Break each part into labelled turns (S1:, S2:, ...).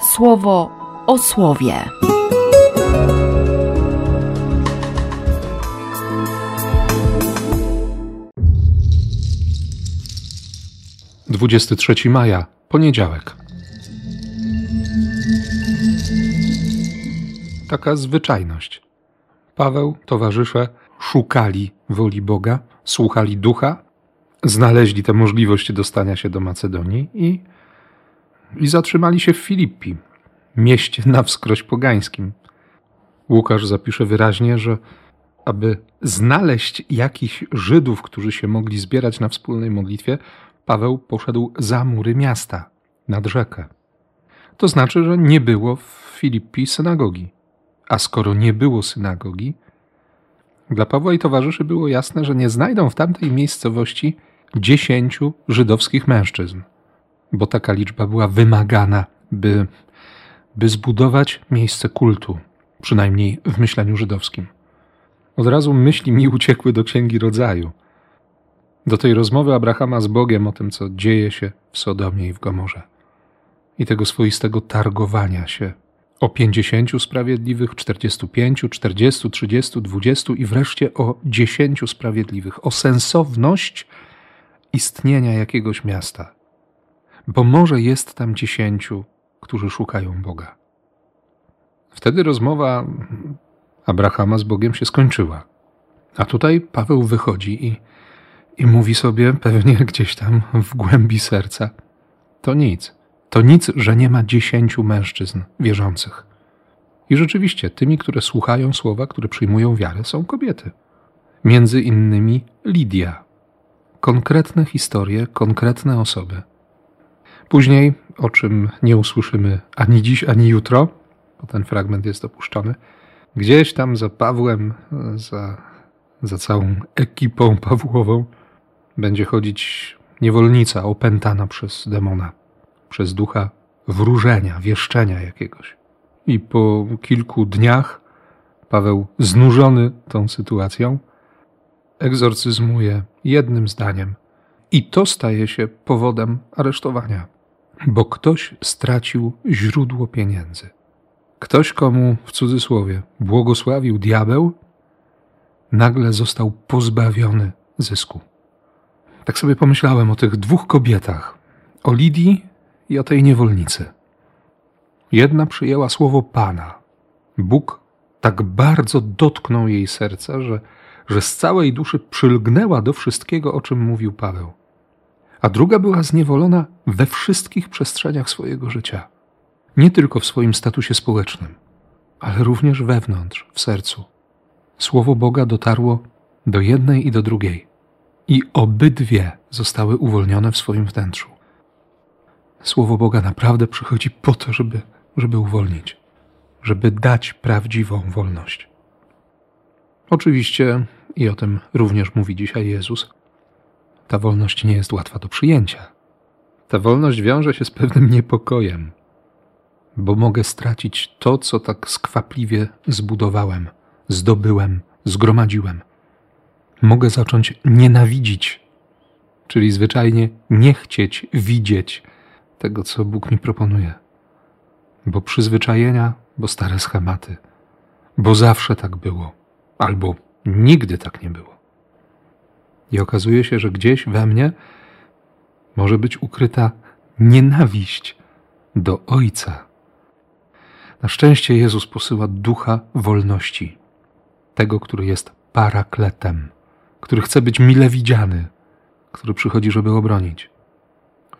S1: słowo o słowie.
S2: Dwudziesty trzeci maja, poniedziałek. Taka zwyczajność. Paweł, towarzysze szukali woli Boga, słuchali ducha, znaleźli tę możliwość dostania się do Macedonii i, i zatrzymali się w Filippi, mieście na wskroś pogańskim. Łukasz zapisze wyraźnie, że aby znaleźć jakichś Żydów, którzy się mogli zbierać na wspólnej modlitwie, Paweł poszedł za mury miasta, nad rzekę. To znaczy, że nie było w Filippi synagogi. A skoro nie było synagogi, dla Pawła i towarzyszy było jasne, że nie znajdą w tamtej miejscowości dziesięciu żydowskich mężczyzn, bo taka liczba była wymagana, by, by zbudować miejsce kultu, przynajmniej w myśleniu żydowskim. Od razu myśli mi uciekły do Księgi Rodzaju, do tej rozmowy Abrahama z Bogiem o tym, co dzieje się w Sodomie i w Gomorze, i tego swoistego targowania się o pięćdziesięciu sprawiedliwych, czterdziestu pięciu, czterdziestu, trzydziestu, dwudziestu i wreszcie o dziesięciu sprawiedliwych, o sensowność istnienia jakiegoś miasta. Bo może jest tam dziesięciu, którzy szukają Boga. Wtedy rozmowa Abrahama z Bogiem się skończyła. A tutaj Paweł wychodzi i, i mówi sobie pewnie gdzieś tam w głębi serca: To nic. To nic, że nie ma dziesięciu mężczyzn wierzących. I rzeczywiście, tymi, które słuchają słowa, które przyjmują wiarę, są kobiety. Między innymi Lidia. Konkretne historie, konkretne osoby. Później, o czym nie usłyszymy ani dziś, ani jutro, bo ten fragment jest opuszczony, gdzieś tam za Pawłem, za, za całą ekipą Pawłową, będzie chodzić niewolnica opętana przez demona przez ducha wróżenia, wieszczenia jakiegoś. I po kilku dniach Paweł, znużony tą sytuacją, egzorcyzmuje jednym zdaniem. I to staje się powodem aresztowania, bo ktoś stracił źródło pieniędzy. Ktoś, komu w cudzysłowie błogosławił diabeł, nagle został pozbawiony zysku. Tak sobie pomyślałem o tych dwóch kobietach, o Lidii i o tej niewolnicy. Jedna przyjęła słowo Pana. Bóg tak bardzo dotknął jej serca, że, że z całej duszy przylgnęła do wszystkiego, o czym mówił Paweł. A druga była zniewolona we wszystkich przestrzeniach swojego życia. Nie tylko w swoim statusie społecznym, ale również wewnątrz, w sercu. Słowo Boga dotarło do jednej i do drugiej, i obydwie zostały uwolnione w swoim wnętrzu. Słowo Boga naprawdę przychodzi po to, żeby, żeby uwolnić, żeby dać prawdziwą wolność. Oczywiście, i o tym również mówi dzisiaj Jezus, ta wolność nie jest łatwa do przyjęcia. Ta wolność wiąże się z pewnym niepokojem, bo mogę stracić to, co tak skwapliwie zbudowałem, zdobyłem, zgromadziłem. Mogę zacząć nienawidzić, czyli zwyczajnie nie chcieć widzieć tego, co Bóg mi proponuje. Bo przyzwyczajenia, bo stare schematy, bo zawsze tak było, albo nigdy tak nie było. I okazuje się, że gdzieś we mnie może być ukryta nienawiść do Ojca. Na szczęście Jezus posyła ducha wolności, tego, który jest parakletem, który chce być mile widziany, który przychodzi, żeby obronić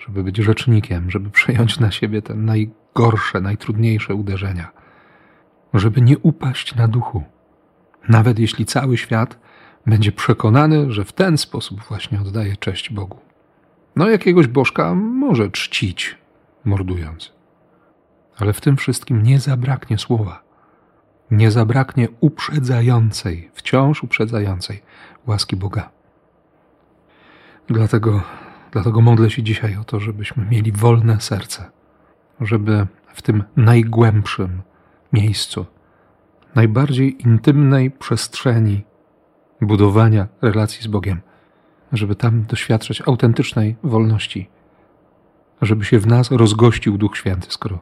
S2: żeby być rzecznikiem, żeby przejąć na siebie te najgorsze, najtrudniejsze uderzenia, żeby nie upaść na duchu, nawet jeśli cały świat będzie przekonany, że w ten sposób właśnie oddaje cześć Bogu. No, jakiegoś bożka może czcić, mordując. Ale w tym wszystkim nie zabraknie słowa. Nie zabraknie uprzedzającej, wciąż uprzedzającej łaski Boga. Dlatego Dlatego modlę się dzisiaj o to, żebyśmy mieli wolne serce, żeby w tym najgłębszym miejscu, najbardziej intymnej przestrzeni budowania relacji z Bogiem, żeby tam doświadczać autentycznej wolności, żeby się w nas rozgościł Duch Święty, skoro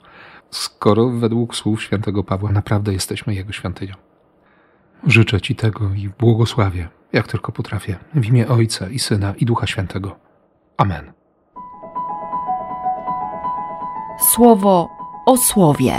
S2: skoro według słów świętego Pawła naprawdę jesteśmy Jego świątynią. Życzę Ci tego i błogosławię, jak tylko potrafię, w imię Ojca i Syna i Ducha Świętego. Amen.
S1: Słowo o słowie.